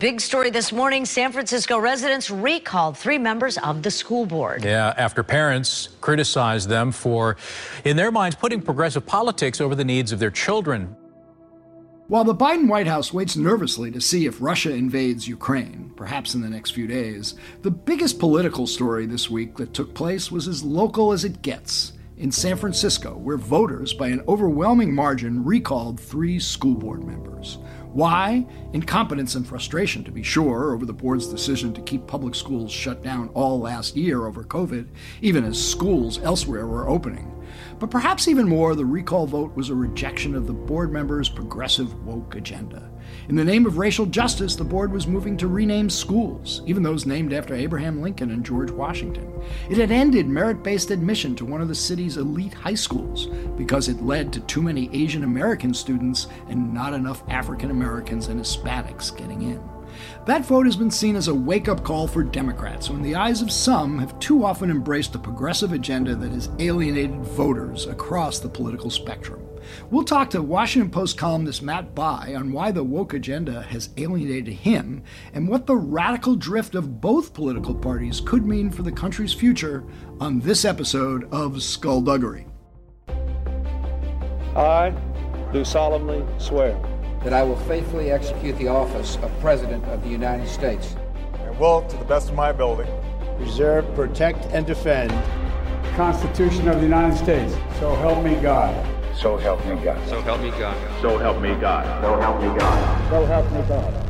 Big story this morning San Francisco residents recalled three members of the school board. Yeah, after parents criticized them for, in their minds, putting progressive politics over the needs of their children. While the Biden White House waits nervously to see if Russia invades Ukraine, perhaps in the next few days, the biggest political story this week that took place was as local as it gets in San Francisco, where voters, by an overwhelming margin, recalled three school board members. Why? Incompetence and frustration, to be sure, over the board's decision to keep public schools shut down all last year over COVID, even as schools elsewhere were opening. But perhaps even more, the recall vote was a rejection of the board members' progressive woke agenda. In the name of racial justice, the board was moving to rename schools, even those named after Abraham Lincoln and George Washington. It had ended merit based admission to one of the city's elite high schools because it led to too many Asian American students and not enough African Americans and Hispanics getting in. That vote has been seen as a wake up call for Democrats, who, in the eyes of some, have too often embraced a progressive agenda that has alienated voters across the political spectrum. We'll talk to Washington Post columnist Matt Bai on why the woke agenda has alienated him and what the radical drift of both political parties could mean for the country's future on this episode of Skullduggery. I do solemnly swear that I will faithfully execute the office of President of the United States. And will, to the best of my ability, preserve, protect, and defend the Constitution of the United States. So help me God. So help me God. So help me God. So help me God. So help me God. So help me God.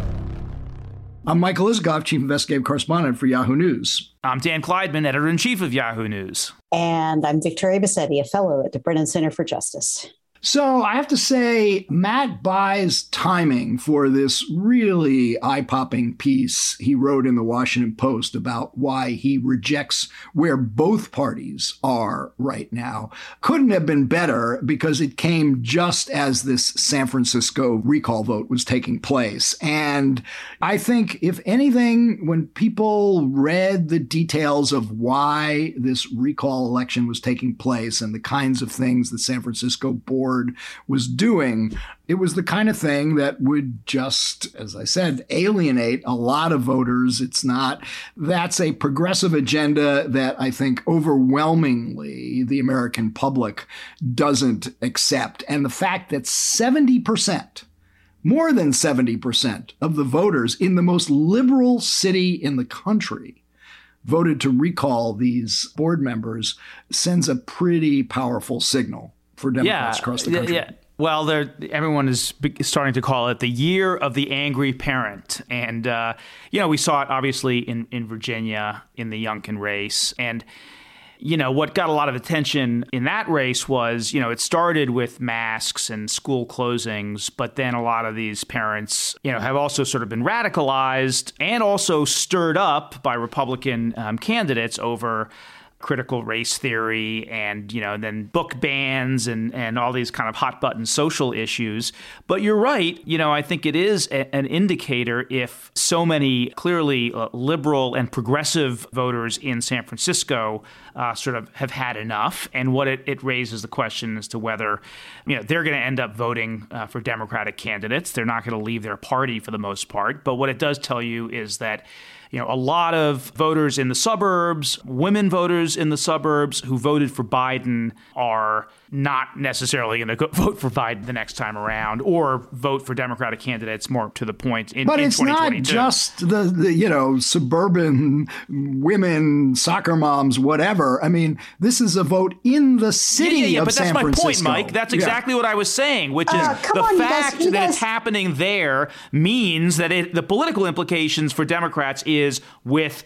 I'm Michael Isikoff, Chief Investigative Correspondent for Yahoo News. I'm Dan Klaidman, Editor in Chief of Yahoo News. And I'm Victoria Bassetti, a fellow at the Brennan Center for Justice. So I have to say, Matt Bai's timing for this really eye popping piece he wrote in the Washington Post about why he rejects where both parties are right now couldn't have been better because it came just as this San Francisco recall vote was taking place. And I think, if anything, when people read the details of why this recall election was taking place and the kinds of things the San Francisco board board was doing. It was the kind of thing that would just, as I said, alienate a lot of voters. It's not, that's a progressive agenda that I think overwhelmingly the American public doesn't accept. And the fact that 70%, more than 70% of the voters in the most liberal city in the country voted to recall these board members sends a pretty powerful signal for Democrats yeah, across the country. Yeah. Well, everyone is starting to call it the year of the angry parent. And, uh, you know, we saw it obviously in, in Virginia in the Youngkin race. And, you know, what got a lot of attention in that race was, you know, it started with masks and school closings, but then a lot of these parents, you know, have also sort of been radicalized and also stirred up by Republican um, candidates over critical race theory and you know then book bans and and all these kind of hot button social issues. But you're right you know i think it is a, an indicator if so many clearly uh, liberal and progressive voters in san francisco uh, sort of have had enough. And what it, it raises the question as to whether you know they're going to end up voting uh, for democratic candidates. They're not going to leave their party for the most part. But what it does tell you is that you know, a lot of voters in the suburbs, women voters in the suburbs who voted for Biden are not necessarily going to vote for Biden the next time around or vote for Democratic candidates more to the point in, but in it's not just the, the, you know, suburban women, soccer moms, whatever. I mean, this is a vote in the city yeah, yeah, yeah, of but San that's my Francisco. point, Mike. That's exactly what I was saying, which is Uh, the on, you fact guys- you that guys- it's happening there means that it, the political implications for Democrats is with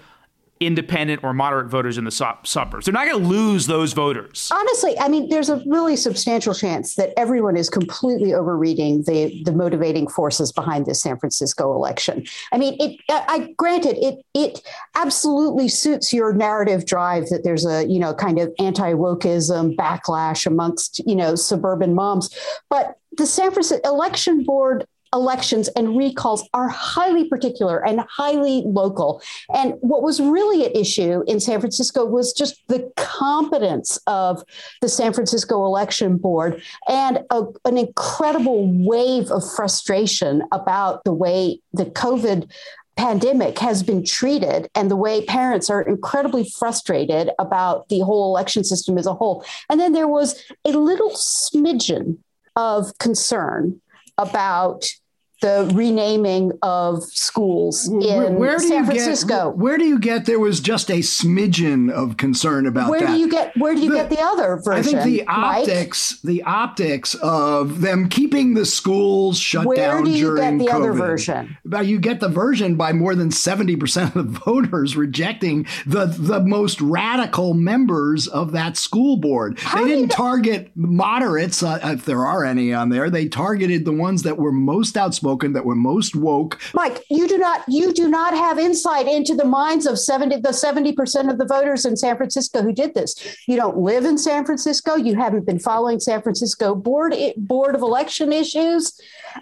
independent or moderate voters in the su- suburbs. They're not going to lose those voters. Honestly, I mean, there's a really substantial chance that everyone is completely overreading the the motivating forces behind this San Francisco election. I mean, it. I, I granted it. It absolutely suits your narrative drive that there's a you know kind of anti wokeism backlash amongst you know suburban moms, but the San Francisco election board elections and recalls are highly particular and highly local. And what was really at issue in San Francisco was just the competence of the San Francisco Election Board and a, an incredible wave of frustration about the way the COVID pandemic has been treated and the way parents are incredibly frustrated about the whole election system as a whole. And then there was a little smidgen of concern about the renaming of schools in where, where San Francisco. Get, where do you get there was just a smidgen of concern about where that? Where do you get where do you the, get the other version? I think the Mike? optics, the optics of them keeping the schools shut where down do you during get the COVID. other version? But you get the version by more than 70% of the voters rejecting the the most radical members of that school board. How they didn't target moderates uh, if there are any on there. They targeted the ones that were most outspoken that were most woke. Mike, you do not you do not have insight into the minds of 70 the 70% of the voters in San Francisco who did this. You don't live in San Francisco, you haven't been following San Francisco board board of election issues.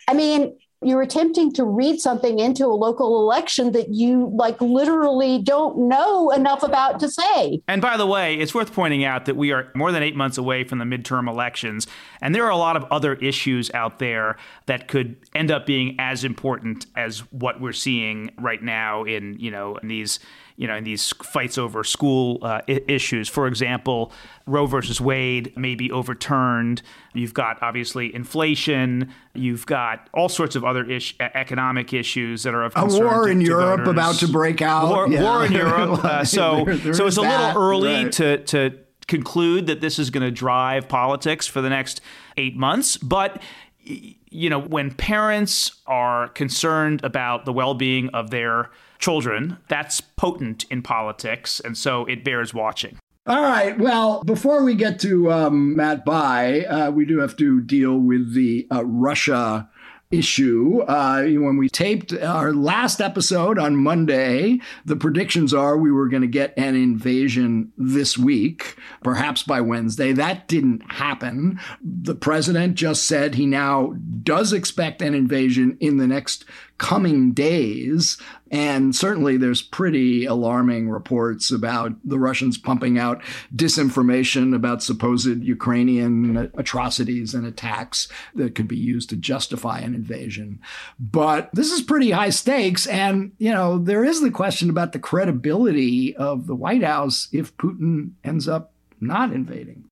I mean, you're attempting to read something into a local election that you like literally don't know enough about to say. And by the way, it's worth pointing out that we are more than 8 months away from the midterm elections and there are a lot of other issues out there that could end up being as important as what we're seeing right now in, you know, in these you know, in these fights over school uh, I- issues. For example, Roe versus Wade may be overturned. You've got obviously inflation. You've got all sorts of other ish- economic issues that are of concern. a war in Europe voters. about to break out. War, yeah. war in Europe. Uh, so, there, there so it's a that. little early right. to to conclude that this is going to drive politics for the next eight months, but you know, when parents are concerned about the well-being of their children, that's potent in politics, and so it bears watching. All right. Well, before we get to um, Matt Bai, uh, we do have to deal with the uh, Russia issue. Uh, when we taped our last episode on Monday, the predictions are we were going to get an invasion this week, perhaps by Wednesday. That didn't happen. The president just said he now does expect an invasion in the next coming days. And certainly there's pretty alarming reports about the Russians pumping out disinformation about supposed Ukrainian atrocities and attacks that could be used to justify an invasion. But this is pretty high stakes. And, you know, there is the question about the credibility of the White House if Putin ends up not invading.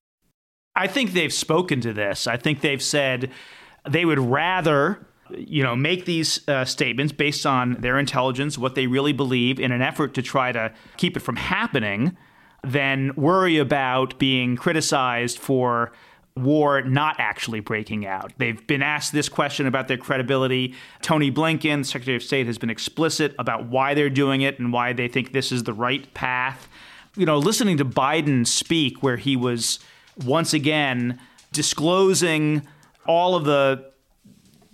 I think they've spoken to this. I think they've said they would rather you know, make these uh, statements based on their intelligence, what they really believe, in an effort to try to keep it from happening, than worry about being criticized for war not actually breaking out. They've been asked this question about their credibility. Tony Blinken, Secretary of State, has been explicit about why they're doing it and why they think this is the right path. You know, listening to Biden speak, where he was once again disclosing all of the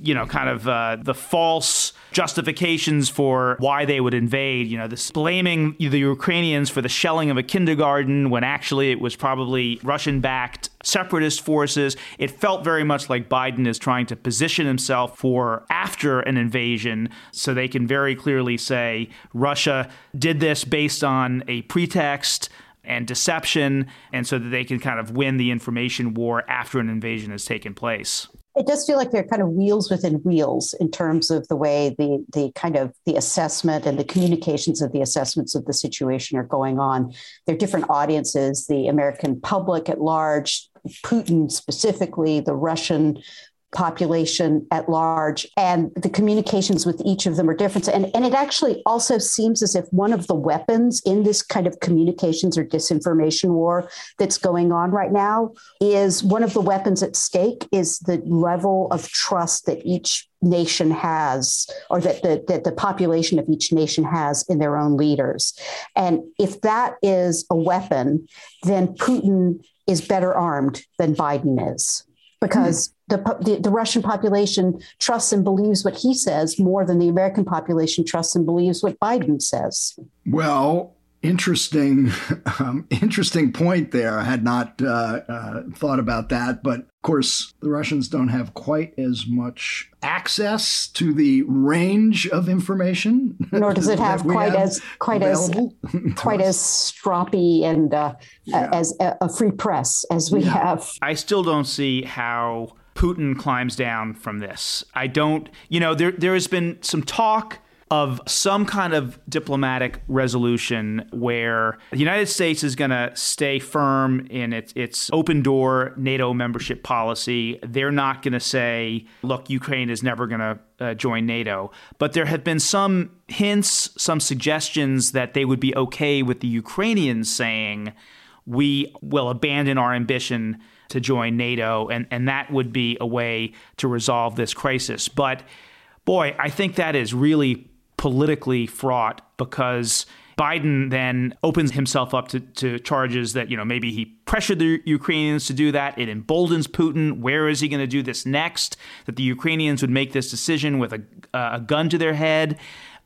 you know, kind of uh, the false justifications for why they would invade. You know, this blaming the Ukrainians for the shelling of a kindergarten when actually it was probably Russian backed separatist forces. It felt very much like Biden is trying to position himself for after an invasion so they can very clearly say Russia did this based on a pretext and deception, and so that they can kind of win the information war after an invasion has taken place it does feel like they're kind of wheels within wheels in terms of the way the the kind of the assessment and the communications of the assessments of the situation are going on. There are different audiences, the American public at large, Putin specifically, the Russian population at large and the communications with each of them are different. And, and it actually also seems as if one of the weapons in this kind of communications or disinformation war that's going on right now is one of the weapons at stake is the level of trust that each nation has or that the, that the population of each nation has in their own leaders. And if that is a weapon then putin is better armed than biden is because the, the, the, Russian population trusts and believes what he says more than the American population trusts and believes what Biden says. Well, interesting, um, interesting point there. I had not uh, uh, thought about that, but of course, the Russians don't have quite as much access to the range of information. Nor does it have quite have as quite as quite as stroppy and uh, yeah. as a, a, free press as we yeah. have. I still don't see how Putin climbs down from this. I don't. You know, there there has been some talk of some kind of diplomatic resolution where the United States is going to stay firm in its, its open door NATO membership policy. They're not going to say, look, Ukraine is never going to uh, join NATO. But there have been some hints, some suggestions that they would be okay with the Ukrainians saying, we will abandon our ambition to join NATO, and, and that would be a way to resolve this crisis. But boy, I think that is really politically fraught because Biden then opens himself up to, to, charges that, you know, maybe he pressured the Ukrainians to do that. It emboldens Putin. Where is he going to do this next? That the Ukrainians would make this decision with a, a gun to their head.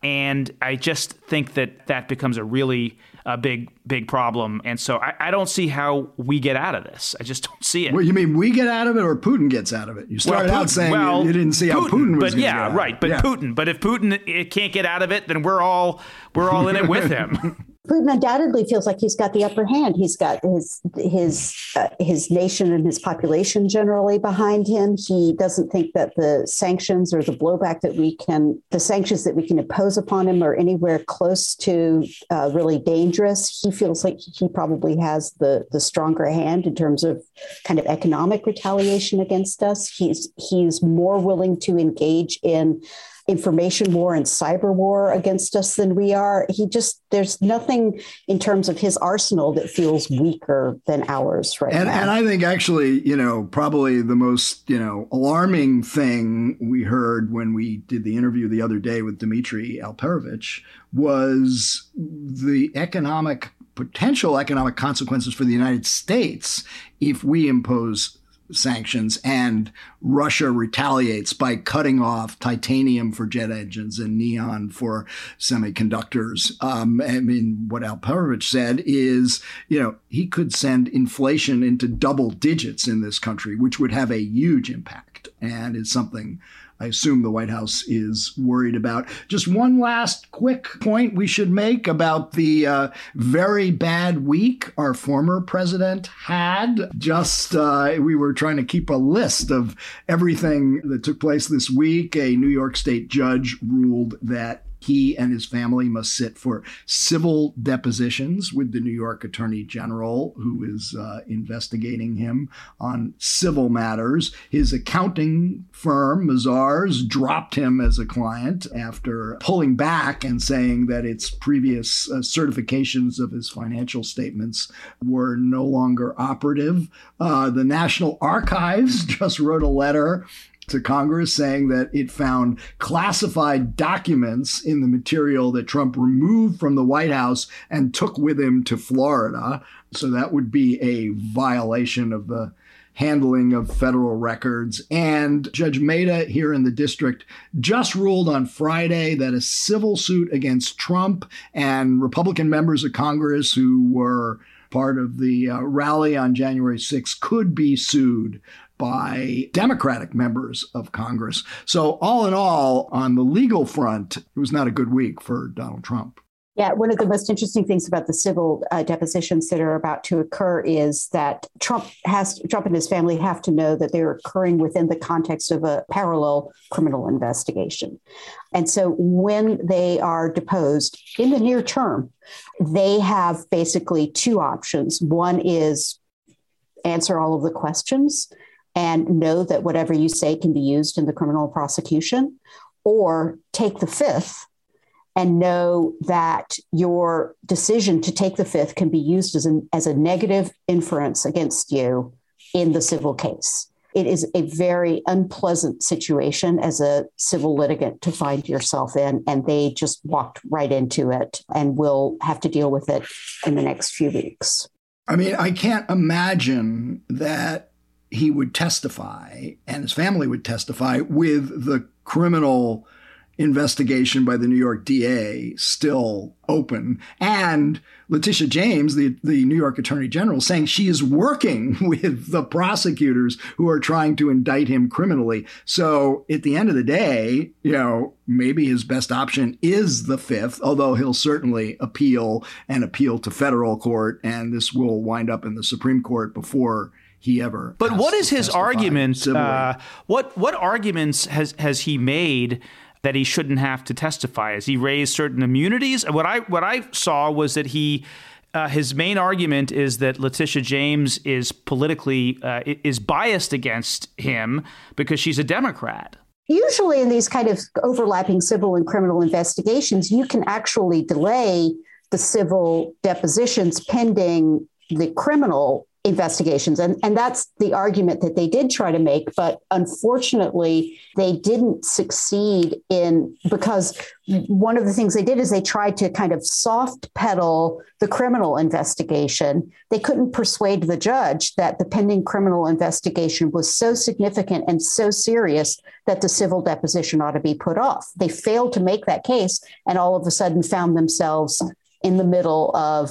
And I just think that that becomes a really a big, big problem. And so I, I, don't see how we get out of this. I just don't see it. Well, you mean we get out of it or Putin gets out of it? You started well, Putin, out saying well, you, you, didn't see Putin, how Putin was But yeah, right. But yeah. Putin. But if Putin can't get out of it, then we're all we're all in it with him. Putin undoubtedly feels like he's got the upper hand. He's got his his uh, his nation and his population generally behind him. He doesn't think that the sanctions or the blowback that we can the sanctions that we can impose upon him are anywhere close to uh, really dangerous. He feels like he probably has the the stronger hand in terms of kind of economic retaliation against us. He's he's more willing to engage in information war and cyber war against us than we are. He just, there's nothing in terms of his arsenal that feels weaker than ours right and, now. And I think actually, you know, probably the most, you know, alarming thing we heard when we did the interview the other day with Dmitry Alperovitch was the economic potential economic consequences for the United States if we impose sanctions and Russia retaliates by cutting off titanium for jet engines and neon for semiconductors. Um, I mean, what Alperovitch said is, you know, he could send inflation into double digits in this country, which would have a huge impact and is something I assume the White House is worried about. Just one last quick point we should make about the uh, very bad week our former president had. Just uh, we were trying to keep a list of everything that took place this week. A New York State judge ruled that he and his family must sit for civil depositions with the New York Attorney General, who is uh, investigating him on civil matters. His accounting firm, Mazars, dropped him as a client after pulling back and saying that its previous uh, certifications of his financial statements were no longer operative. Uh, the National Archives just wrote a letter to Congress saying that it found classified documents in the material that Trump removed from the White House and took with him to Florida. So that would be a violation of the handling of federal records. And Judge Mehta here in the district just ruled on Friday that a civil suit against Trump and Republican members of Congress who were part of the uh, rally on January 6 could be sued by Democratic members of Congress. So, all in all, on the legal front, it was not a good week for Donald Trump. Yeah, one of the most interesting things about the civil uh, depositions that are about to occur is that Trump has Trump and his family have to know that they're occurring within the context of a parallel criminal investigation. And so when they are deposed in the near term, they have basically two options. One is answer all of the questions and know that whatever you say can be used in the criminal prosecution, or take the fifth and know that your decision to take the fifth can be used as, an, as a negative inference against you in the civil case. It is a very unpleasant situation as a civil litigant to find yourself in, and they just walked right into it and will have to deal with it in the next few weeks. I mean, I can't imagine that he would testify and his family would testify with the criminal investigation by the New York DA still open. And Letitia James, the, the New York Attorney General, saying she is working with the prosecutors who are trying to indict him criminally. So at the end of the day, you know, maybe his best option is the fifth, although he'll certainly appeal and appeal to federal court. And this will wind up in the Supreme Court before he ever. But what is his argument? Uh, what what arguments has has he made that he shouldn't have to testify? Has he raised certain immunities? What I what I saw was that he. Uh, his main argument is that Letitia James is politically uh, is biased against him because she's a Democrat. Usually, in these kind of overlapping civil and criminal investigations, you can actually delay the civil depositions pending the criminal investigations. And, and that's the argument that they did try to make. But unfortunately, they didn't succeed in because one of the things they did is they tried to kind of soft pedal the criminal investigation. They couldn't persuade the judge that the pending criminal investigation was so significant and so serious that the civil deposition ought to be put off. They failed to make that case and all of a sudden found themselves in the middle of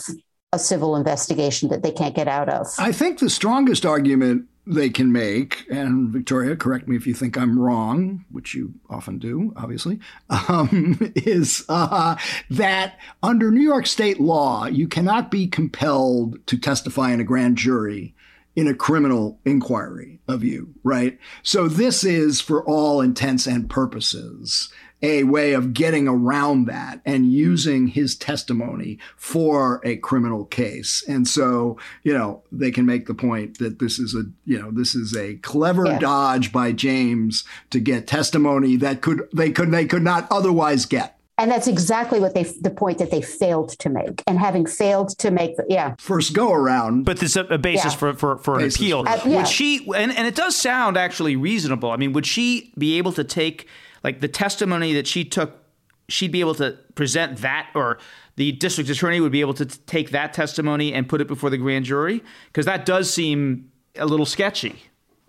a civil investigation that they can't get out of. I think the strongest argument they can make, and Victoria, correct me if you think I'm wrong, which you often do, obviously, um, is uh, that under New York state law, you cannot be compelled to testify in a grand jury in a criminal inquiry of you, right? So this is, for all intents and purposes, a way of getting around that and using his testimony for a criminal case. And so, you know, they can make the point that this is a, you know, this is a clever yeah. dodge by James to get testimony that could they could they could not otherwise get. And that's exactly what they the point that they failed to make. And having failed to make the yeah first go around, but there's a, a basis yeah. for for, for an appeal. For, uh, yeah. Would she and and it does sound actually reasonable. I mean, would she be able to take like the testimony that she took, she'd be able to present that, or the district attorney would be able to t- take that testimony and put it before the grand jury? Because that does seem a little sketchy.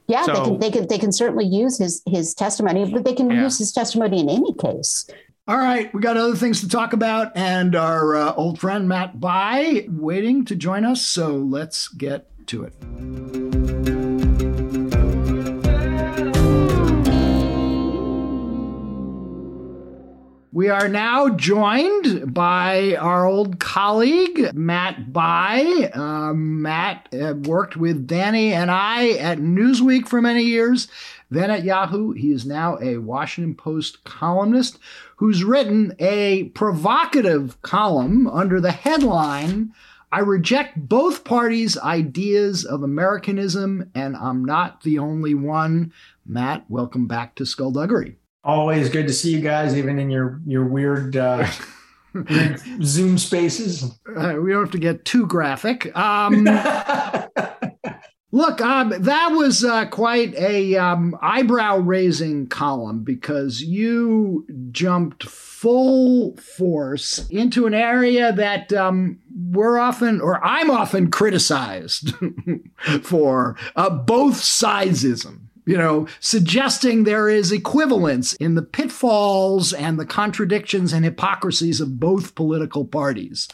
Yeah, so, they, can, they can they can certainly use his his testimony, but they can yeah. use his testimony in any case. All right, we got other things to talk about, and our uh, old friend Matt Bai waiting to join us. So let's get to it. We are now joined by our old colleague, Matt Bai. Uh, Matt uh, worked with Danny and I at Newsweek for many years, then at Yahoo. He is now a Washington Post columnist who's written a provocative column under the headline I reject both parties' ideas of Americanism, and I'm not the only one. Matt, welcome back to Skullduggery. Always good to see you guys, even in your your weird, uh, weird Zoom spaces. Uh, we don't have to get too graphic. Um, look, um, that was uh, quite a um, eyebrow raising column because you jumped full force into an area that um, we're often, or I'm often criticized for uh, both sidesism you know, suggesting there is equivalence in the pitfalls and the contradictions and hypocrisies of both political parties.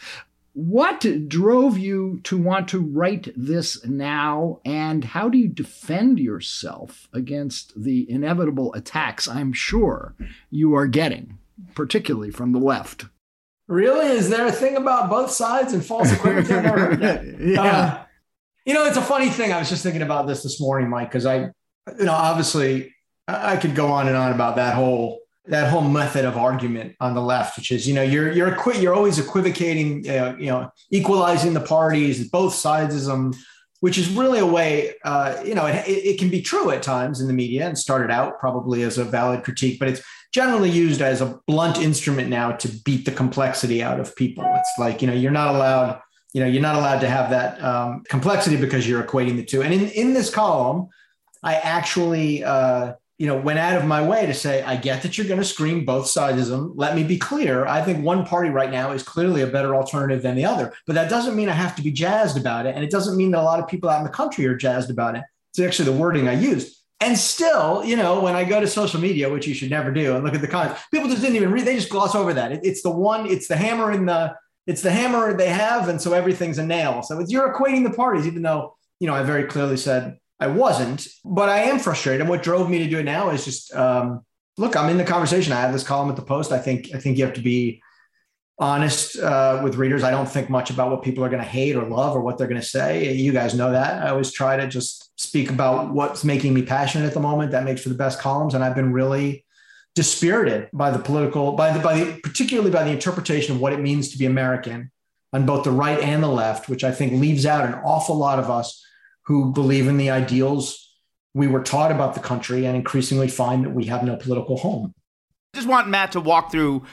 What drove you to want to write this now, and how do you defend yourself against the inevitable attacks I'm sure you are getting, particularly from the left? Really? Is there a thing about both sides and false equivalence? yeah. Uh, you know, it's a funny thing. I was just thinking about this this morning, Mike, because I you know, obviously, I could go on and on about that whole that whole method of argument on the left, which is you know you're you're equi- you're always equivocating, uh, you know, equalizing the parties, both sidesism, which is really a way, uh, you know, it, it can be true at times in the media and started out probably as a valid critique, but it's generally used as a blunt instrument now to beat the complexity out of people. It's like you know you're not allowed, you know, you're not allowed to have that um, complexity because you're equating the two. And in in this column. I actually, uh, you know, went out of my way to say, I get that you're going to scream both sides of them. Let me be clear. I think one party right now is clearly a better alternative than the other, but that doesn't mean I have to be jazzed about it. And it doesn't mean that a lot of people out in the country are jazzed about it. It's actually the wording I used. And still, you know, when I go to social media, which you should never do, and look at the comments, people just didn't even read. They just gloss over that. It, it's the one. It's the hammer in the. It's the hammer they have, and so everything's a nail. So it's, you're equating the parties, even though you know I very clearly said I wasn't. But I am frustrated, and what drove me to do it now is just um, look. I'm in the conversation. I have this column at the Post. I think I think you have to be honest uh, with readers. I don't think much about what people are going to hate or love or what they're going to say. You guys know that. I always try to just speak about what's making me passionate at the moment. That makes for the best columns. And I've been really dispirited by the political, by the, by the, particularly by the interpretation of what it means to be American on both the right and the left, which I think leaves out an awful lot of us who believe in the ideals we were taught about the country and increasingly find that we have no political home. I just want Matt to walk through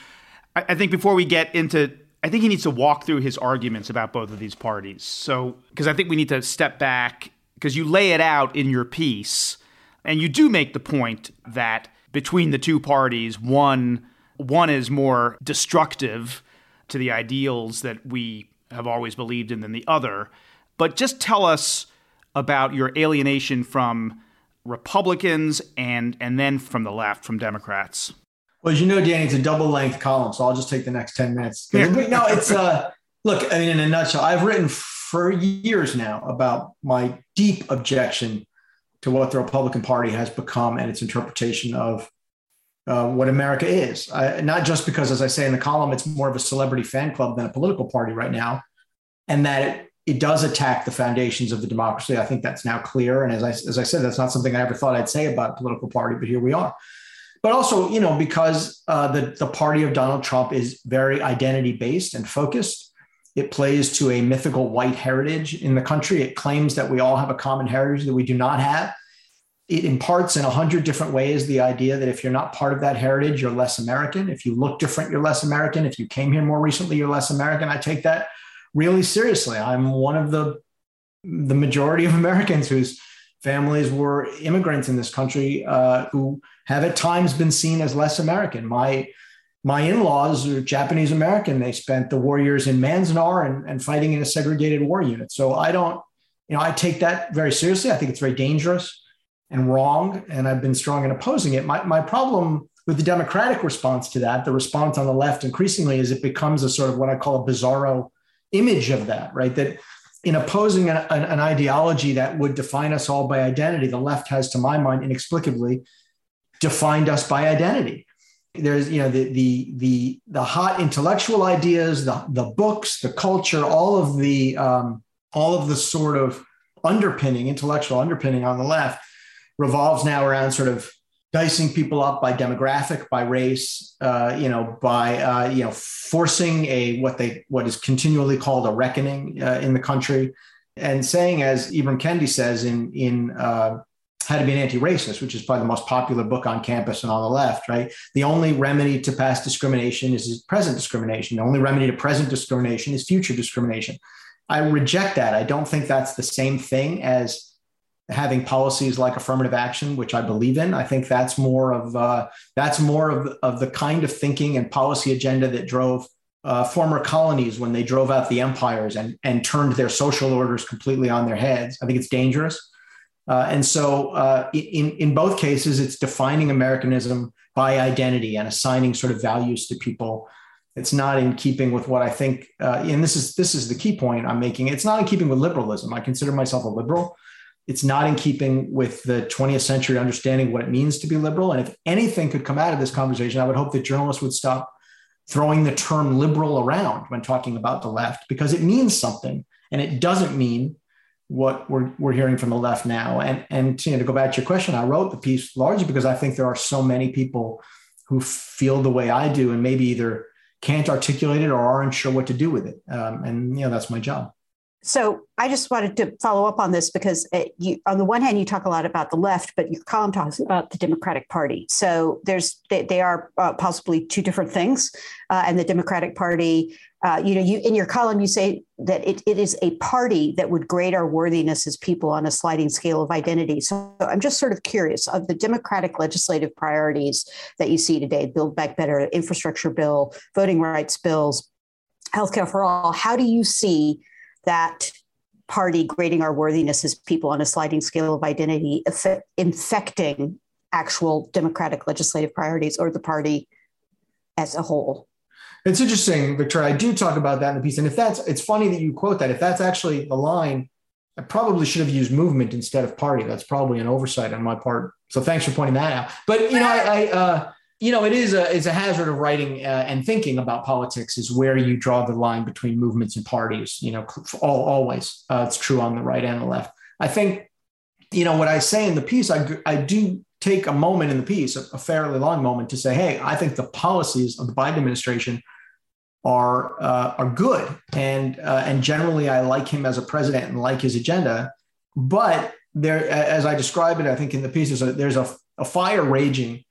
I, think before we get into I think he needs to walk through his arguments about both of these parties. So, because I think we need to step back because you lay it out in your piece, and you do make the point that between the two parties, one one is more destructive to the ideals that we have always believed in than the other. But just tell us about your alienation from Republicans and and then from the left, from Democrats. Well, as you know, Danny, it's a double length column, so I'll just take the next 10 minutes. no, it's uh look, I mean, in a nutshell, I've written for years now about my deep objection to what the Republican Party has become and its interpretation of uh, what America is. I, not just because, as I say in the column, it's more of a celebrity fan club than a political party right now, and that it, it does attack the foundations of the democracy. I think that's now clear. And as I, as I said, that's not something I ever thought I'd say about political party, but here we are but also, you know, because uh, the, the party of Donald Trump is very identity based and focused. It plays to a mythical white heritage in the country. It claims that we all have a common heritage that we do not have. It imparts in a hundred different ways the idea that if you're not part of that heritage, you're less American. If you look different, you're less American. If you came here more recently, you're less American. I take that really seriously. I'm one of the the majority of Americans whose families were immigrants in this country uh, who have at times been seen as less American. My my in-laws are Japanese American. They spent the war years in Manzanar and, and fighting in a segregated war unit. So I don't, you know, I take that very seriously. I think it's very dangerous and wrong. And I've been strong in opposing it. My, my problem with the Democratic response to that, the response on the left increasingly is it becomes a sort of what I call a bizarro image of that, right? That in opposing an, an, ideology that would define us all by identity, the left has, to my mind, inexplicably defined us by identity. There's, you know, the the the the hot intellectual ideas, the the books, the culture, all of the um, all of the sort of underpinning, intellectual underpinning on the left revolves now around sort of dicing people up by demographic, by race, uh, you know, by uh, you know forcing a what they what is continually called a reckoning uh, in the country, and saying, as Ibram Kendi says in in uh, How to Be an Anti-Racist, which is probably the most popular book on campus and on the left, right? The only remedy to past discrimination is present discrimination. The only remedy to present discrimination is future discrimination. I reject that. I don't think that's the same thing as having policies like affirmative action, which I believe in. I think that's more of uh, that's more of, of the kind of thinking and policy agenda that drove uh, former colonies when they drove out the empires and, and turned their social orders completely on their heads. I think it's dangerous. Uh, and so, uh, in, in both cases, it's defining Americanism by identity and assigning sort of values to people. It's not in keeping with what I think, uh, and this is this is the key point I'm making. It's not in keeping with liberalism. I consider myself a liberal, it's not in keeping with the 20th century understanding what it means to be liberal. And if anything could come out of this conversation, I would hope that journalists would stop throwing the term liberal around when talking about the left because it means something and it doesn't mean what we're, we're hearing from the left now. And, and you know, to go back to your question, I wrote the piece largely because I think there are so many people who feel the way I do and maybe either can't articulate it or aren't sure what to do with it. Um, and, you know, that's my job. So I just wanted to follow up on this because it, you, on the one hand, you talk a lot about the left, but your column talks about the Democratic Party. So there's they, they are uh, possibly two different things, uh, and the Democratic Party. Uh, you know, you in your column you say that it, it is a party that would grade our worthiness as people on a sliding scale of identity. So I'm just sort of curious of the Democratic legislative priorities that you see today: Build Back Better, infrastructure bill, voting rights bills, healthcare for all. How do you see that party grading our worthiness as people on a sliding scale of identity infecting actual democratic legislative priorities or the party as a whole. It's interesting, Victoria. I do talk about that in the piece. And if that's, it's funny that you quote that. If that's actually the line, I probably should have used movement instead of party. That's probably an oversight on my part. So thanks for pointing that out. But, you know, I, I uh, you know, it is a, it's a hazard of writing uh, and thinking about politics is where you draw the line between movements and parties, you know, all, always. Uh, it's true on the right and the left. I think, you know, what I say in the piece, I, I do take a moment in the piece, a, a fairly long moment, to say, hey, I think the policies of the Biden administration are uh, are good, and uh, and generally I like him as a president and like his agenda, but there, as I describe it, I think in the piece, there's a, there's a, a fire raging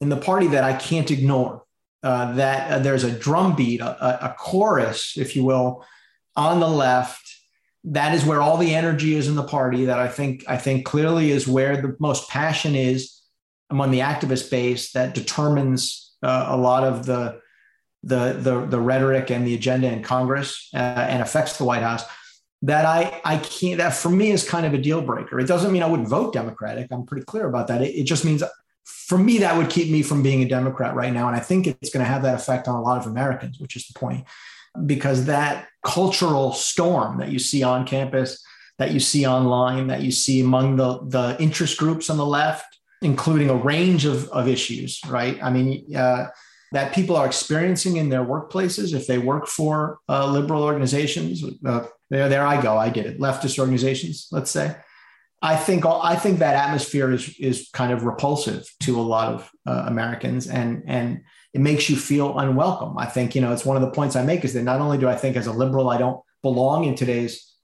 in the party that I can't ignore. Uh, that uh, there's a drumbeat, a, a chorus, if you will, on the left that is where all the energy is in the party that i think i think clearly is where the most passion is among the activist base that determines uh, a lot of the, the, the the rhetoric and the agenda in Congress uh, and affects the White House. That I I can't. That for me is kind of a deal breaker. It doesn't mean I wouldn't vote Democratic. I'm pretty clear about that. It, it just means for me that would keep me from being a Democrat right now, and I think it's going to have that effect on a lot of Americans, which is the point, because that cultural storm that you see on campus, that you see online, that you see among the the interest groups on the left including a range of, of issues, right? I mean, uh, that people are experiencing in their workplaces if they work for uh, liberal organizations. Uh, there, there I go. I did it. Leftist organizations, let's say. I think I think that atmosphere is is kind of repulsive to a lot of uh, Americans, and and it makes you feel unwelcome. I think you know it's one of the points I make is that not only do I think as a liberal I don't belong in today's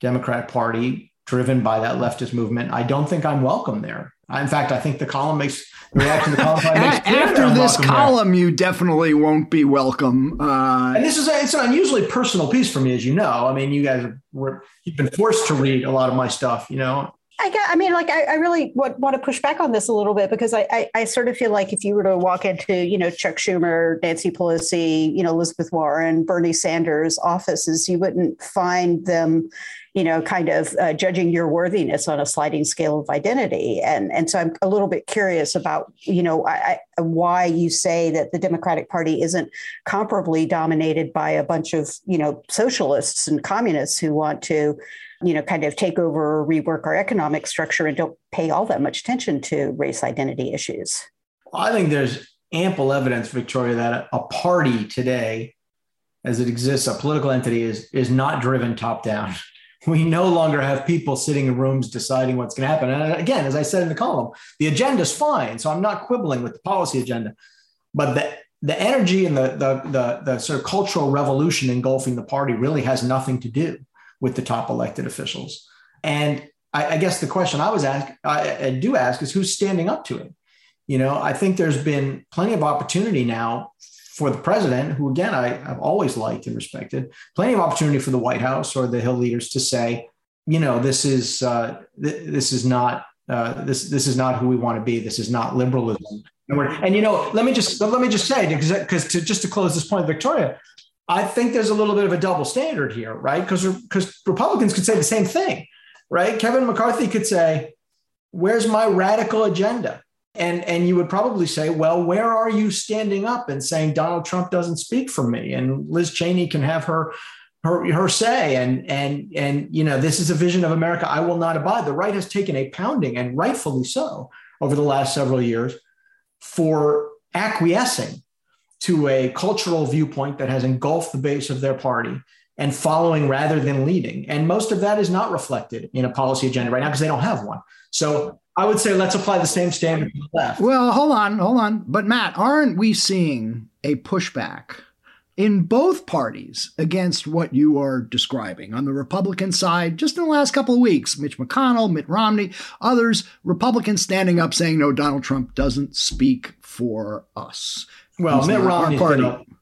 Democrat Party driven by that leftist movement, I don't think I'm welcome there. In fact, I think the column makes the reaction to the column makes after this column, there. you definitely won't be welcome. Uh, and this is a, it's an unusually personal piece for me, as you know. I mean, you guys were you've been forced to read a lot of my stuff, you know. I I mean, like, I, I really want, want to push back on this a little bit because I, I, I, sort of feel like if you were to walk into, you know, Chuck Schumer, Nancy Pelosi, you know, Elizabeth Warren, Bernie Sanders offices, you wouldn't find them, you know, kind of uh, judging your worthiness on a sliding scale of identity. And, and so I'm a little bit curious about, you know, I, I, why you say that the Democratic Party isn't comparably dominated by a bunch of, you know, socialists and communists who want to, you know, kind of take over or rework our economic structure and don't pay all that much attention to race identity issues. I think there's ample evidence, Victoria, that a party today, as it exists, a political entity is, is not driven top down we no longer have people sitting in rooms deciding what's going to happen. And again, as I said in the column, the agenda is fine. So I'm not quibbling with the policy agenda, but the, the energy and the, the, the, the sort of cultural revolution engulfing the party really has nothing to do with the top elected officials. And I, I guess the question I was asked, I, I do ask is who's standing up to it? You know, I think there's been plenty of opportunity now for the president, who again I, have always liked and respected, plenty of opportunity for the White House or the Hill leaders to say, you know, this is uh, th- this is not uh, this this is not who we want to be. This is not liberalism. And, and you know, let me just let me just say because because to just to close this point, Victoria, I think there's a little bit of a double standard here, right? Because because Republicans could say the same thing, right? Kevin McCarthy could say, "Where's my radical agenda?" and and you would probably say well where are you standing up and saying donald trump doesn't speak for me and liz cheney can have her her, her say and and and you know this is a vision of america i will not abide the right has taken a pounding and rightfully so over the last several years for acquiescing to a cultural viewpoint that has engulfed the base of their party and following rather than leading and most of that is not reflected in a policy agenda right now because they don't have one so I would say let's apply the same standard to the left. Well, hold on, hold on. But Matt, aren't we seeing a pushback in both parties against what you are describing? On the Republican side, just in the last couple of weeks, Mitch McConnell, Mitt Romney, others, Republicans standing up saying, no, Donald Trump doesn't speak for us. Well, Mitt Romney,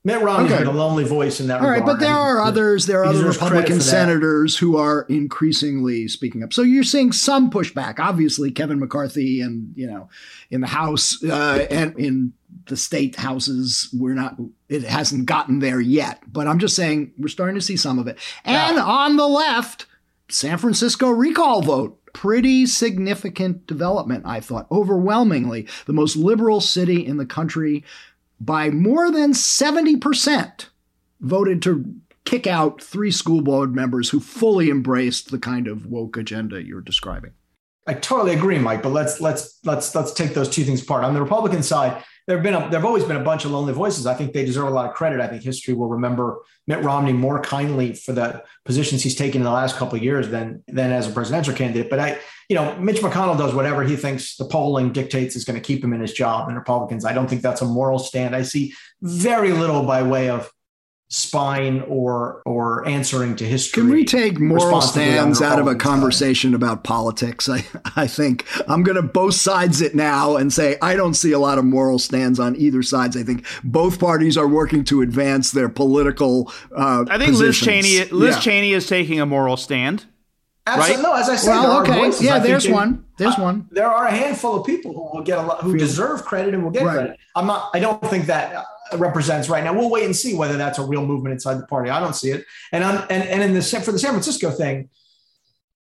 Mitt Romney's okay. a lonely voice in that. All right, but there are others. There are other Republican senators who are increasingly speaking up. So you're seeing some pushback. Obviously, Kevin McCarthy, and you know, in the House uh, and in the state houses, we're not. It hasn't gotten there yet. But I'm just saying we're starting to see some of it. And yeah. on the left, San Francisco recall vote. Pretty significant development, I thought. Overwhelmingly, the most liberal city in the country by more than 70% voted to kick out three school board members who fully embraced the kind of woke agenda you're describing. I totally agree, Mike. But let's let's let's let's take those two things apart. On the Republican side, there have been a, there have always been a bunch of lonely voices. I think they deserve a lot of credit. I think history will remember Mitt Romney more kindly for the positions he's taken in the last couple of years than than as a presidential candidate. But I, you know, Mitch McConnell does whatever he thinks the polling dictates is going to keep him in his job. And Republicans, I don't think that's a moral stand. I see very little by way of spine or or answering to history. Can we take moral stands out of a conversation side? about politics? I, I think I'm going to both sides it now and say I don't see a lot of moral stands on either sides. I think both parties are working to advance their political. Uh, I think positions. Liz Cheney Liz yeah. Cheney is taking a moral stand. Absolutely. Right? No, as I said, well, okay. Voices. Yeah, there's one. There's uh, one. There are a handful of people who will get a lot, who deserve credit and will get right. credit. I'm not. I don't think that represents right now. We'll wait and see whether that's a real movement inside the party. I don't see it. And I'm, and and in the for the San Francisco thing,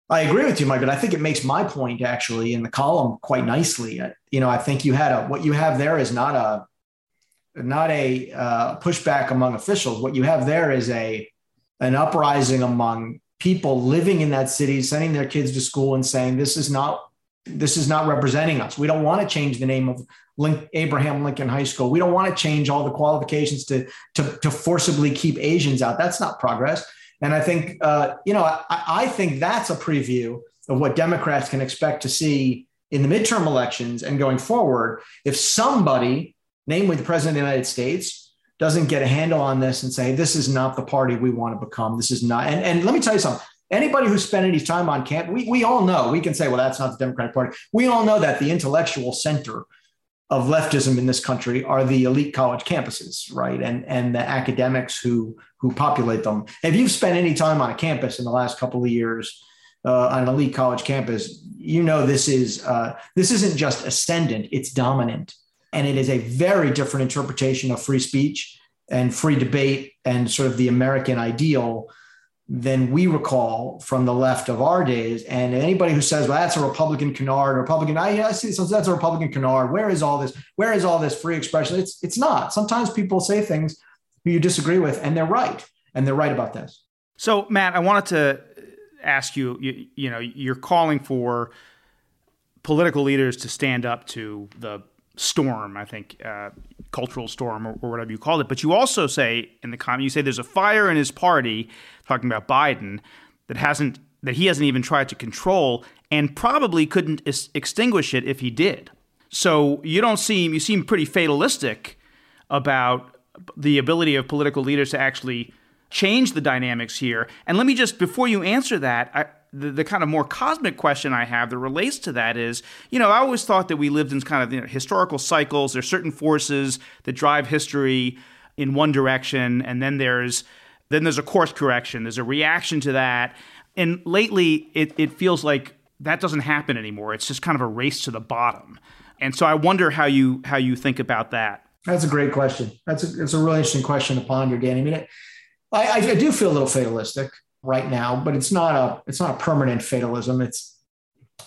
I agree with you, Mike. But I think it makes my point actually in the column quite nicely. You know, I think you had a what you have there is not a not a uh, pushback among officials. What you have there is a an uprising among people living in that city, sending their kids to school and saying this is not this is not representing us. We don't want to change the name of Abraham Lincoln High School. We don't want to change all the qualifications to, to, to forcibly keep Asians out. That's not progress. And I think, uh, you know, I, I think that's a preview of what Democrats can expect to see in the midterm elections and going forward. If somebody, namely the president of the United States, doesn't get a handle on this and say, this is not the party we want to become. This is not. And, and let me tell you something. Anybody who spent any time on camp, we, we all know, we can say, well, that's not the Democratic Party. We all know that the intellectual center of leftism in this country are the elite college campuses, right? And and the academics who who populate them. If you've spent any time on a campus in the last couple of years uh, on an elite college campus, you know this is uh, this isn't just ascendant; it's dominant, and it is a very different interpretation of free speech and free debate and sort of the American ideal than we recall from the left of our days. And anybody who says, well, that's a Republican canard, Republican, I, I see, so that's a Republican canard. Where is all this? Where is all this free expression? It's, it's not. Sometimes people say things who you disagree with, and they're right. And they're right about this. So, Matt, I wanted to ask you, you, you know, you're calling for political leaders to stand up to the storm, I think, uh, cultural storm or, or, whatever you called it. But you also say in the comment, you say there's a fire in his party, talking about Biden, that hasn't that he hasn't even tried to control and probably couldn't is- extinguish it if he did. So you don't seem you seem pretty fatalistic about the ability of political leaders to actually change the dynamics here. And let me just before you answer that, I, the, the kind of more cosmic question I have that relates to that is, you know, I always thought that we lived in kind of you know, historical cycles. There's certain forces that drive history in one direction, and then there's then there's a course correction. There's a reaction to that, and lately it, it feels like that doesn't happen anymore. It's just kind of a race to the bottom. And so I wonder how you how you think about that. That's a great question. That's a, it's a really interesting question to ponder, Danny. I mean, it, I, I do feel a little fatalistic right now, but it's not a it's not a permanent fatalism. It's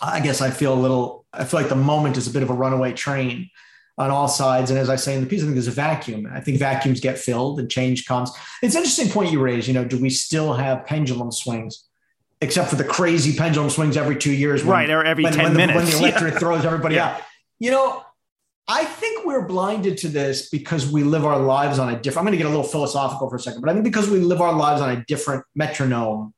I guess I feel a little I feel like the moment is a bit of a runaway train on all sides. And as I say in the piece, I think there's a vacuum. I think vacuums get filled and change comes. It's an interesting point you raise. You know, do we still have pendulum swings? Except for the crazy pendulum swings every two years, when, right? Or every when, ten when minutes, the, when the electorate yeah. throws everybody yeah. out. You know, I think we're blinded to this because we live our lives on a different. I'm going to get a little philosophical for a second, but I think because we live our lives on a different metronome,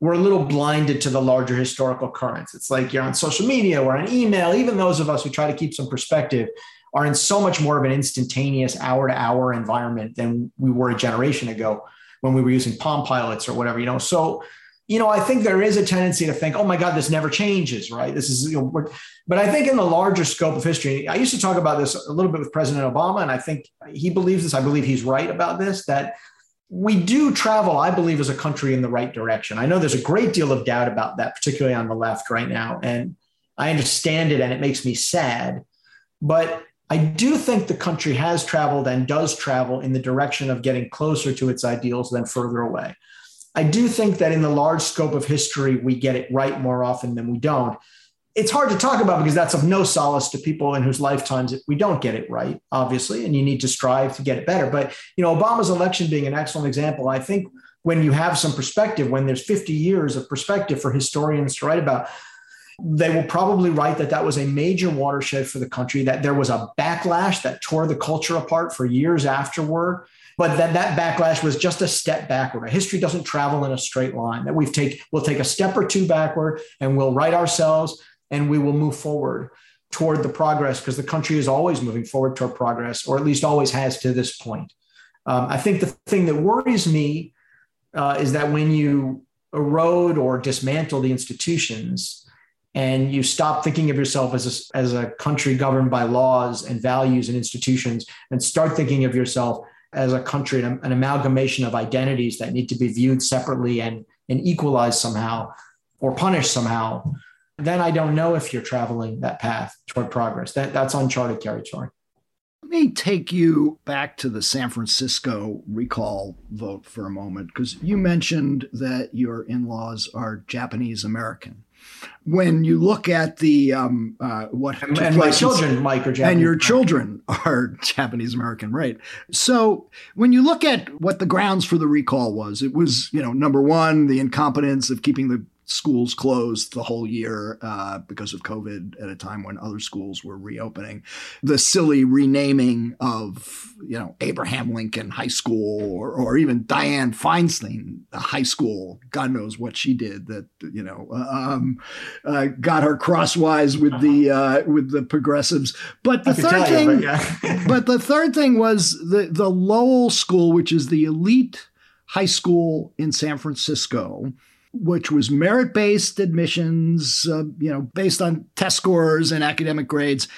we're a little blinded to the larger historical currents. It's like you're on social media or on email. Even those of us who try to keep some perspective are in so much more of an instantaneous hour to hour environment than we were a generation ago when we were using Palm Pilots or whatever. You know, so you know, I think there is a tendency to think, oh my God, this never changes, right? This is, you know, but I think in the larger scope of history, I used to talk about this a little bit with President Obama, and I think he believes this. I believe he's right about this, that we do travel, I believe, as a country in the right direction. I know there's a great deal of doubt about that, particularly on the left right now. And I understand it, and it makes me sad. But I do think the country has traveled and does travel in the direction of getting closer to its ideals than further away. I do think that in the large scope of history, we get it right more often than we don't. It's hard to talk about because that's of no solace to people in whose lifetimes we don't get it right, obviously, and you need to strive to get it better. But you know, Obama's election being an excellent example, I think when you have some perspective, when there's 50 years of perspective for historians to write about, they will probably write that that was a major watershed for the country, that there was a backlash that tore the culture apart for years afterward, but that that backlash was just a step backward. History doesn't travel in a straight line. That we've take we'll take a step or two backward and we'll right ourselves and we will move forward toward the progress because the country is always moving forward toward progress, or at least always has to this point. Um, I think the thing that worries me uh, is that when you erode or dismantle the institutions, and you stop thinking of yourself as a, as a country governed by laws and values and institutions and start thinking of yourself as a country an, an amalgamation of identities that need to be viewed separately and, and equalized somehow or punished somehow then i don't know if you're traveling that path toward progress. That, that's uncharted territory. Let me take you back to the San Francisco recall vote for a moment, because you mentioned that your in laws are Japanese American when you look at the um, uh, what and, and my children, Mike, are Japanese and your children are Japanese American, right? So when you look at what the grounds for the recall was, it was you know number one the incompetence of keeping the schools closed the whole year uh, because of COVID at a time when other schools were reopening. The silly renaming of, you know, Abraham Lincoln High School or, or even Dianne Feinstein High School. God knows what she did that, you know, um, uh, got her crosswise with the uh, with the progressives. But the third thing, you, but, yeah. but the third thing was the the Lowell School, which is the elite high school in San Francisco which was merit based admissions, uh, you know, based on test scores and academic grades.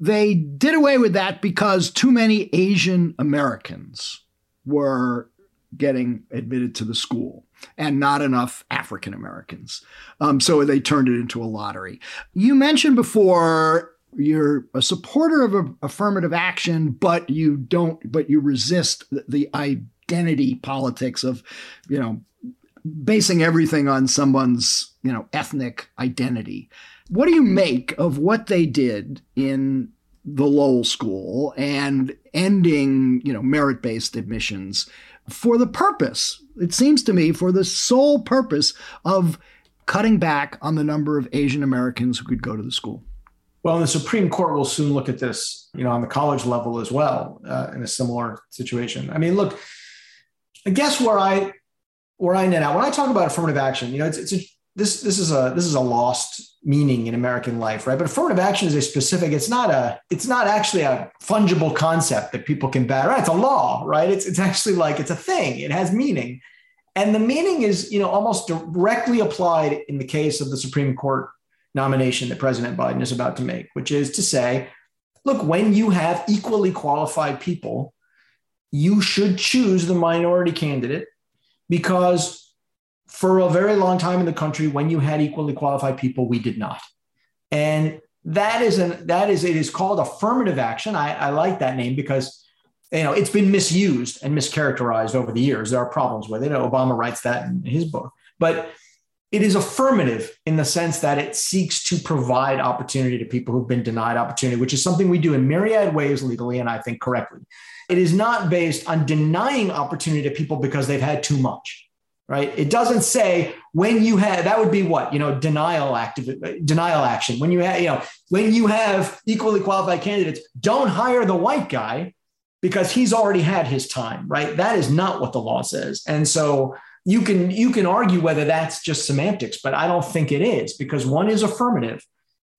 They did away with that because too many Asian Americans were getting admitted to the school and not enough African Americans. Um, so they turned it into a lottery. You mentioned before you're a supporter of a, affirmative action, but you don't, but you resist the, the identity politics of, you know, basing everything on someone's, you know, ethnic identity. What do you make of what they did in the Lowell School and ending, you know, merit-based admissions for the purpose, it seems to me, for the sole purpose of cutting back on the number of Asian Americans who could go to the school? Well, the Supreme Court will soon look at this, you know, on the college level as well, uh, in a similar situation. I mean, look, I guess where I where I net out when I talk about affirmative action, you know, it's, it's a, this this is a this is a lost meaning in American life, right? But affirmative action is a specific. It's not a. It's not actually a fungible concept that people can bat around. It's a law, right? It's it's actually like it's a thing. It has meaning, and the meaning is you know almost directly applied in the case of the Supreme Court nomination that President Biden is about to make, which is to say, look, when you have equally qualified people, you should choose the minority candidate because for a very long time in the country, when you had equally qualified people, we did not. And that is an that is it is called affirmative action. I, I like that name because you know it's been misused and mischaracterized over the years. There are problems with it. Obama writes that in his book, but it is affirmative in the sense that it seeks to provide opportunity to people who've been denied opportunity, which is something we do in myriad ways legally and I think correctly. It is not based on denying opportunity to people because they've had too much, right? It doesn't say when you have that would be what you know denial active denial action. When you have you know when you have equally qualified candidates, don't hire the white guy because he's already had his time, right? That is not what the law says, and so you can you can argue whether that's just semantics, but I don't think it is because one is affirmative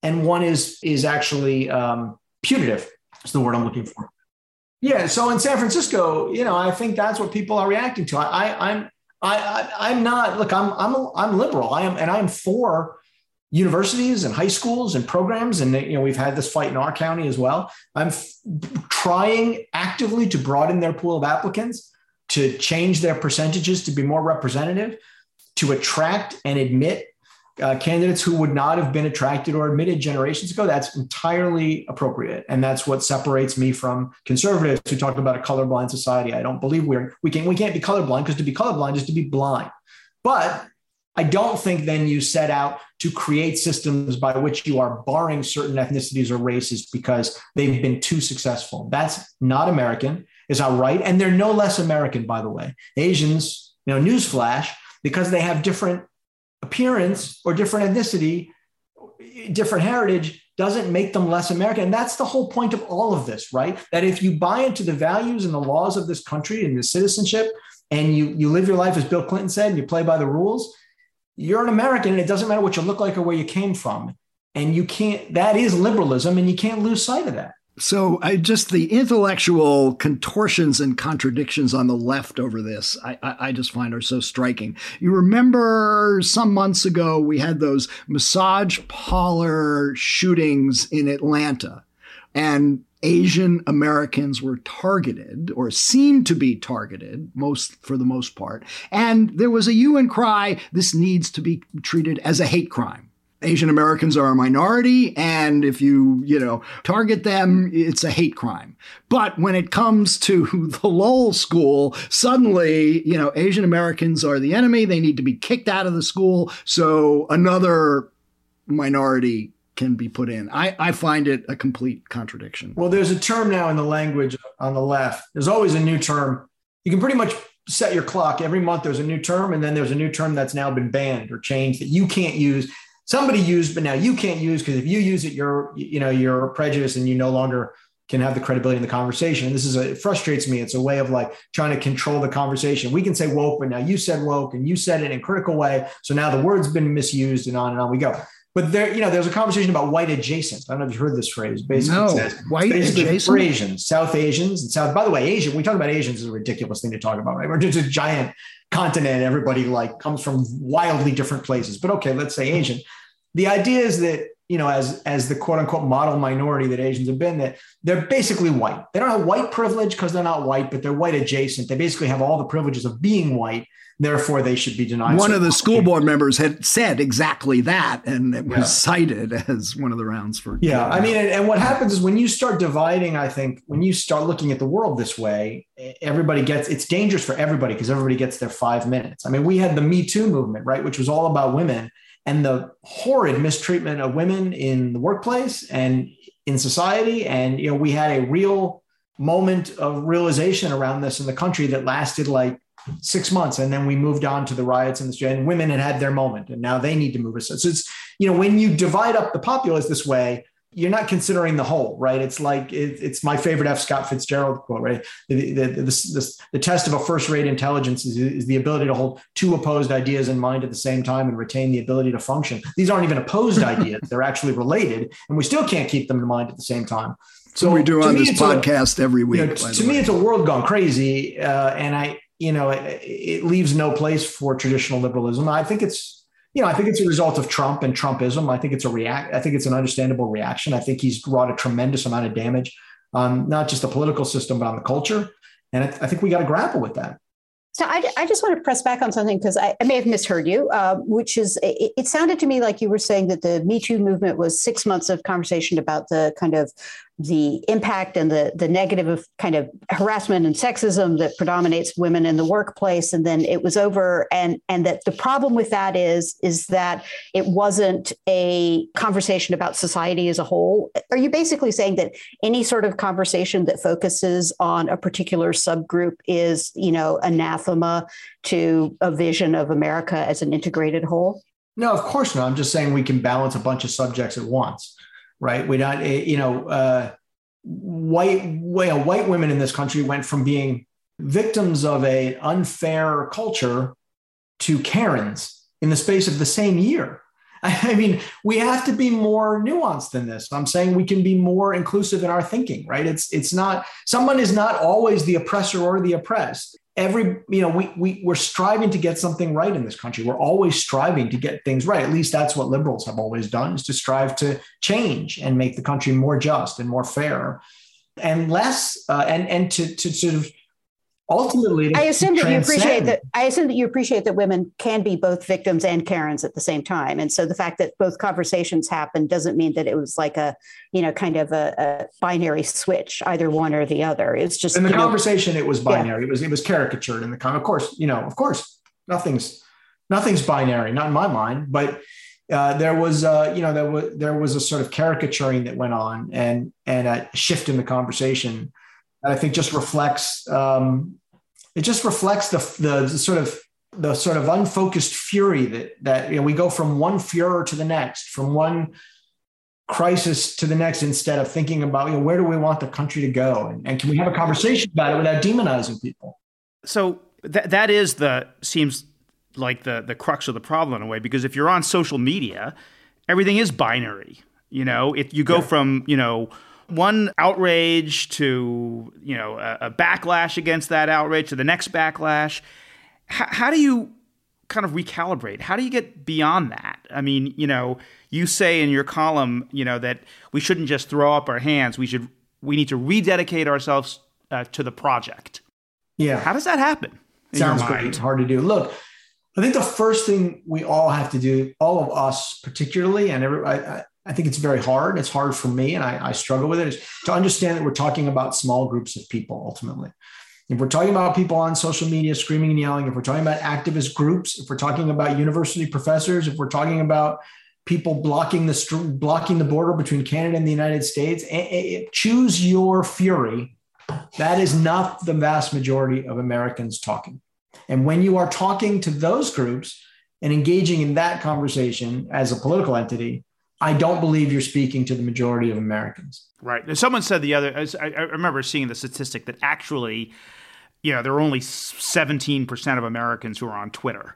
and one is is actually um, punitive. Is the word I'm looking for. Yeah. So in San Francisco, you know, I think that's what people are reacting to. I, I I'm I, I am not look. I'm I'm I'm liberal. I am and I am for universities and high schools and programs. And you know, we've had this fight in our county as well. I'm f- trying actively to broaden their pool of applicants, to change their percentages to be more representative, to attract and admit uh, candidates who would not have been attracted or admitted generations ago. That's entirely appropriate, and that's what separates me from conservatives who talk about a colorblind society. I don't believe we're we can't we can't be colorblind because to be colorblind is to be blind. But I don't think then you set out to create systems by which you are barring certain ethnicities or races because they've been too successful. That's not American, is that right? And they're no less American, by the way. Asians, you know, newsflash, because they have different appearance or different ethnicity, different heritage, doesn't make them less American. And that's the whole point of all of this, right? That if you buy into the values and the laws of this country and the citizenship, and you you live your life as Bill Clinton said, and you play by the rules, you're an American, and it doesn't matter what you look like or where you came from. And you can't. That is liberalism, and you can't lose sight of that. So I just the intellectual contortions and contradictions on the left over this, I, I, I, just find are so striking. You remember some months ago we had those massage parlor shootings in Atlanta, and Asian Americans were targeted or seemed to be targeted, most for the most part. And there was a hue and cry, this needs to be treated as a hate crime. Asian Americans are a minority, and if you, you know, target them, it's a hate crime. But when it comes to the Lowell school, suddenly, you know, Asian Americans are the enemy. They need to be kicked out of the school. So another minority can be put in. I, I find it a complete contradiction. Well, there's a term now in the language on the left. There's always a new term. You can pretty much set your clock every month. There's a new term, and then there's a new term that's now been banned or changed that you can't use. Somebody used, but now you can't use because if you use it, you're you know you're prejudiced and you no longer can have the credibility in the conversation. And this is a, it frustrates me. It's a way of like trying to control the conversation. We can say woke, but now you said woke and you said it in a critical way. So now the word's been misused and on and on we go. But there, you know, there's a conversation about white adjacent. I don't know if you've heard this phrase. Basically, no, says, white adjacent for Asians, South Asians, and South. By the way, Asian. We talk about Asians is a ridiculous thing to talk about, right? We're just a giant continent. Everybody like comes from wildly different places. But okay, let's say Asian. The idea is that you know, as as the quote unquote model minority that Asians have been, that they're basically white. They don't have white privilege because they're not white, but they're white adjacent. They basically have all the privileges of being white Therefore, they should be denied. One of the school board members had said exactly that, and it was yeah. cited as one of the rounds for. Yeah, I mean, and, and what happens is when you start dividing, I think when you start looking at the world this way, everybody gets it's dangerous for everybody because everybody gets their five minutes. I mean, we had the Me Too movement, right, which was all about women and the horrid mistreatment of women in the workplace and in society, and you know, we had a real moment of realization around this in the country that lasted like six months and then we moved on to the riots and the and women had had their moment and now they need to move us. so it's you know when you divide up the populace this way you're not considering the whole right it's like it, it's my favorite f scott fitzgerald quote right the, the, the, the, the test of a first-rate intelligence is, is the ability to hold two opposed ideas in mind at the same time and retain the ability to function these aren't even opposed ideas they're actually related and we still can't keep them in mind at the same time so we do on this podcast a, every week. You know, to me, way. it's a world gone crazy, uh, and I you know, it, it, leaves no place for traditional liberalism. I think it's, you know, I think it's a result of Trump and Trumpism. I think it's a react. I think it's an understandable reaction. I think he's wrought a tremendous amount of damage on not just the political system, but on the culture. And I, I think we got to grapple with that. So I, I, just want to press back on something because I, I, may have misheard you, uh, which is it, it, sounded to me like you were saying that the Me Too movement was six months of conversation about the kind of the impact and the the negative of kind of harassment and sexism that predominates women in the workplace. And then it was over and and that the problem with that is is that it wasn't a conversation about society as a whole. Are you basically saying that any sort of conversation that focuses on a particular subgroup is you know anathema to a vision of america as an integrated whole? No of course not. I'm just saying we can balance a bunch of subjects at once right? We not, eh, you know, uh, white, well, white women in this country went from being victims of a unfair culture to Karens in the space of the same year. I mean, we have to be more nuanced than this. I'm saying we can be more inclusive in our thinking, right? It's it's not someone is not always the oppressor or the oppressed every you know we, we we're striving to get something right in this country. We're always striving to get things right. At least that's what liberals have always done is to strive to change and make the country more just and more fair and less uh, and and to to sort of ultimately i assume that you appreciate that i assume that you appreciate that women can be both victims and karens at the same time. And so the fact that both conversations happen doesn't mean that it was like a you know kind of a, a binary switch either one or the other. It's just in the conversation know, it was binary. Yeah. it was it was caricatured in the con of course you know of course nothing's nothing's binary, not in my mind, but uh, there was, uh, you know, there was there was a sort of caricaturing that went on, and and a shift in the conversation that I think just reflects. Um, it just reflects the the sort of the sort of unfocused fury that that you know we go from one furor to the next, from one crisis to the next, instead of thinking about you know where do we want the country to go, and, and can we have a conversation about it without demonizing people. So that that is the seems like the the crux of the problem in a way because if you're on social media, everything is binary. You know, if you go yeah. from you know one outrage to you know a, a, backlash against that outrage to the next backlash, H- how do you kind of recalibrate? How do you get beyond that? I mean, you know, you say in your column, you know, that we shouldn't just throw up our hands. We should we need to rededicate ourselves uh, to the project. Yeah. How does that happen? Sounds great. It's hard to do. Look, I think the first thing we all have to do, all of us particularly, and every, I, I think it's very hard. It's hard for me, and I, I struggle with it, is to understand that we're talking about small groups of people ultimately. If we're talking about people on social media screaming and yelling, if we're talking about activist groups, if we're talking about university professors, if we're talking about people blocking the blocking the border between Canada and the United States, choose your fury. That is not the vast majority of Americans talking. And when you are talking to those groups and engaging in that conversation as a political entity, I don't believe you're speaking to the majority of Americans. Right. Someone said the other, I remember seeing the statistic that actually, you know, there are only 17% of Americans who are on Twitter,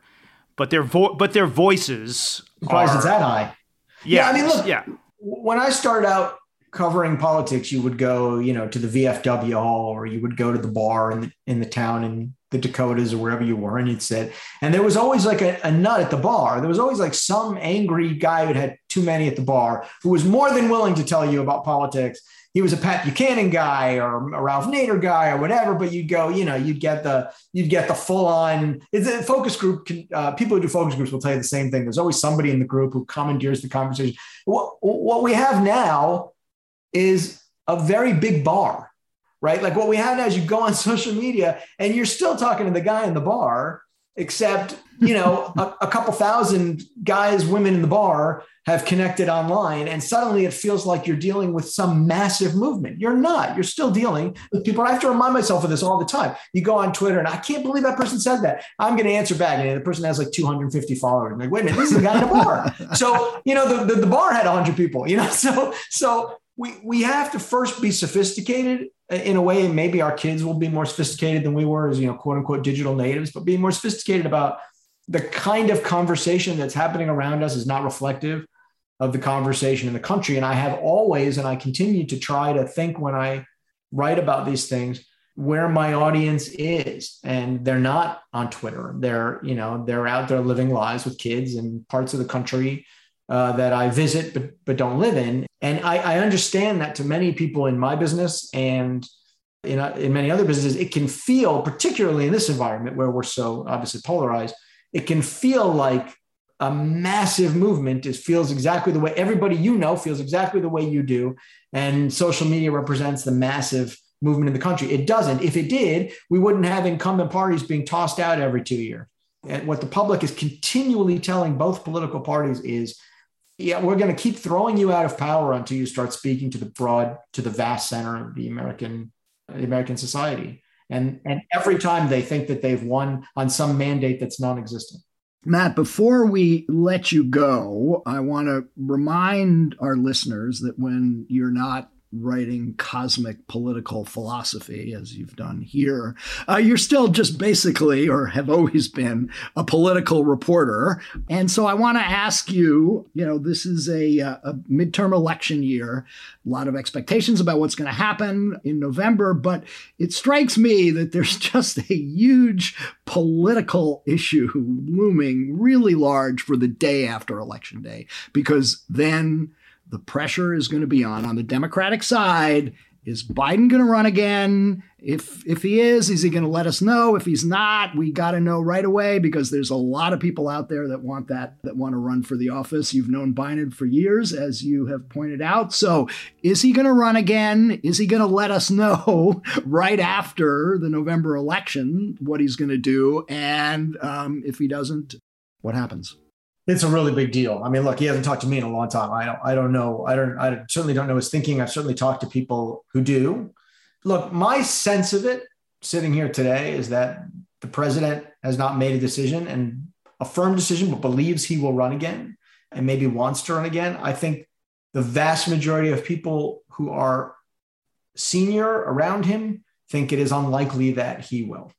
but their, vo- but their voices. Surprised it's that high. Yeah, yeah. I mean, look, yeah. when I started out covering politics, you would go, you know, to the VFW hall or you would go to the bar in the, in the town in the Dakotas or wherever you were, and you'd sit. And there was always like a, a, nut at the bar. There was always like some angry guy who had too many at the bar who was more than willing to tell you about politics. He was a Pat Buchanan guy or a Ralph Nader guy or whatever, but you'd go, you know, you'd get the you'd get the full on. It's a focus group. Uh, people who do focus groups will tell you the same thing. There's always somebody in the group who commandeers the conversation. What, what we have now is a very big bar right? Like what we have now is you go on social media and you're still talking to the guy in the bar, except, you know, a, a, couple thousand guys, women in the bar have connected online. And suddenly it feels like you're dealing with some massive movement. You're not. You're still dealing with people. I have to remind myself of this all the time. You go on Twitter and I can't believe that person said that. I'm going to answer back. And the person has like 250 followers. I'm like, wait a minute, this is the guy in the bar. so, you know, the, the, the bar had 100 people, you know, so, so we, we have to first be sophisticated uh, in a way, and maybe our kids will be more sophisticated than we were as, you know, quote unquote digital natives, but being more sophisticated about the kind of conversation that's happening around us is not reflective of the conversation in the country. And I have always, and I continue to try to think when I write about these things, where my audience is and they're not on twitter they're you know they're out there living lives with kids in parts of the country uh, that I visit but but don't live in. And I, I understand that to many people in my business and in, uh, in many other businesses, it can feel, particularly in this environment where we're so obviously polarized, it can feel like a massive movement. It feels exactly the way everybody you know feels exactly the way you do. And social media represents the massive movement in the country. It doesn't. If it did, we wouldn't have incumbent parties being tossed out every two years. And what the public is continually telling both political parties is yeah, we're going to keep throwing you out of power until you start speaking to the broad, to the vast center of the American, the American society. And, and every time they think that they've won on some mandate that's non-existent. Matt, before we let you go, I want to remind our listeners that when you're not writing cosmic political philosophy as you've done here, uh, you're still just basically, or have always been, a political reporter. And so I want to ask you you know, this is a, uh, a midterm election year, a lot of expectations about what's going to happen in November, but it strikes me that there's just a huge political issue looming really large for the day after election day, because then the pressure is going to be on on the Democratic side. Is Biden going to run again? If if he is, is he going to let us know? If he's not, we got to know right away because there's a lot of people out there that want that that want to run for the office. You've known Biden for years, as you have pointed out. So, is he going to run again? Is he going to let us know right after the November election what he's going to do? And um, if he doesn't, What happens? It's a really big deal. I mean, look, he hasn't talked to me in a long time. I don't, I don't know. I don't, I certainly don't know his thinking. I've certainly talked to people who do. Look, my sense of it sitting here today is that the president has not made a decision and a firm decision, but believes he will run again and maybe wants to run again. I think the vast majority of people who are senior around him think it is unlikely that he will.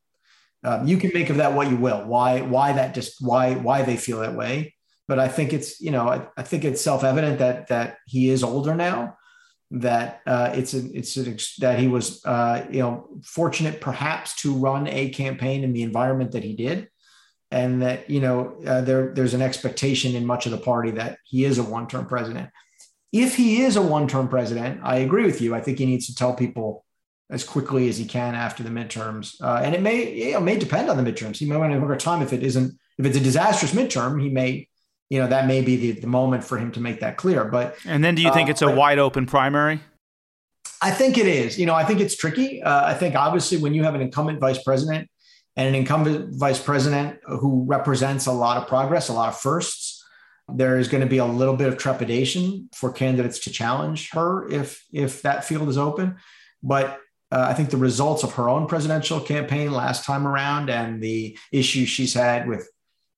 Um, you can make of that what you will. Why? Why that? Just why? Why they feel that way? But I think it's you know I, I think it's self evident that that he is older now. That uh, it's a, it's a, that he was uh, you know fortunate perhaps to run a campaign in the environment that he did, and that you know uh, there there's an expectation in much of the party that he is a one term president. If he is a one term president, I agree with you. I think he needs to tell people as quickly as he can after the midterms. Uh, and it may may depend on the midterms. He may want to longer time if it isn't if it's a disastrous midterm. He may you know that may be the, the moment for him to make that clear. But and then do you think uh, it's a but, wide open primary? I think it is. You know, I think it's tricky. Uh, I think obviously when you have an incumbent vice president and an incumbent vice president who represents a lot of progress, a lot of firsts, there is going to be a little bit of trepidation for candidates to challenge her if if that field is open. But uh, I think the results of her own presidential campaign last time around and the issues she's had with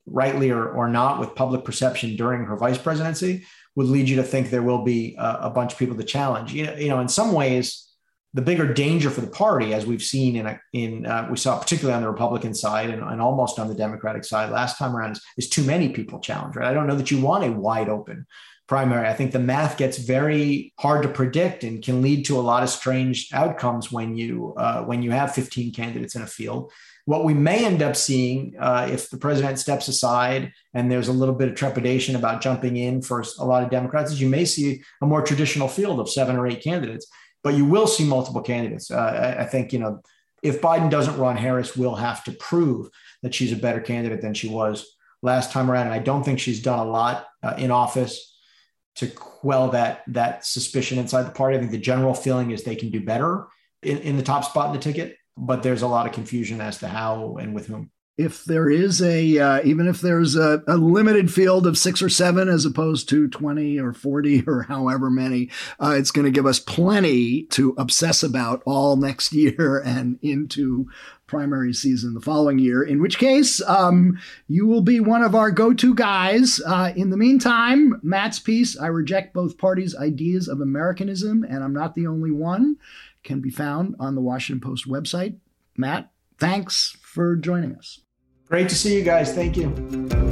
rightly or, or not with public perception during her vice presidency would lead you to think there will be a, a bunch of people to challenge. You know, you know, in some ways, the bigger danger for the party, as we've seen in a, in uh, we saw particularly on the Republican side and, and almost on the Democratic side last time around, is, is too many people challenge. Right? I don't know that you want a wide open primary. I think the math gets very hard to predict and can lead to a lot of strange outcomes when you uh, when you have 15 candidates in a field. What we may end up seeing uh, if the president steps aside and there's a little bit of trepidation about jumping in for a lot of Democrats, is you may see a more traditional field of seven or eight candidates, but you will see multiple candidates. Uh, I, I think you know if Biden doesn't run, Harris will have to prove that she's a better candidate than she was last time around. And I don't think she's done a lot uh, in office to quell that that suspicion inside the party. I think the general feeling is they can do better in, in the top spot in the ticket, but there's a lot of confusion as to how and with whom. If there is a, uh, even if there's a, a, limited field of six or seven as opposed to 20 or 40 or however many, uh, it's going to give us plenty to obsess about all next year and into primary season the following year, in which case um, you will be one of our go to guys. Uh, in the meantime, Matt's piece, I Reject Both Parties' Ideas of Americanism, and I'm Not the Only One, can be found on the Washington Post website. Matt, thanks for joining us. Great to see you guys. Thank you.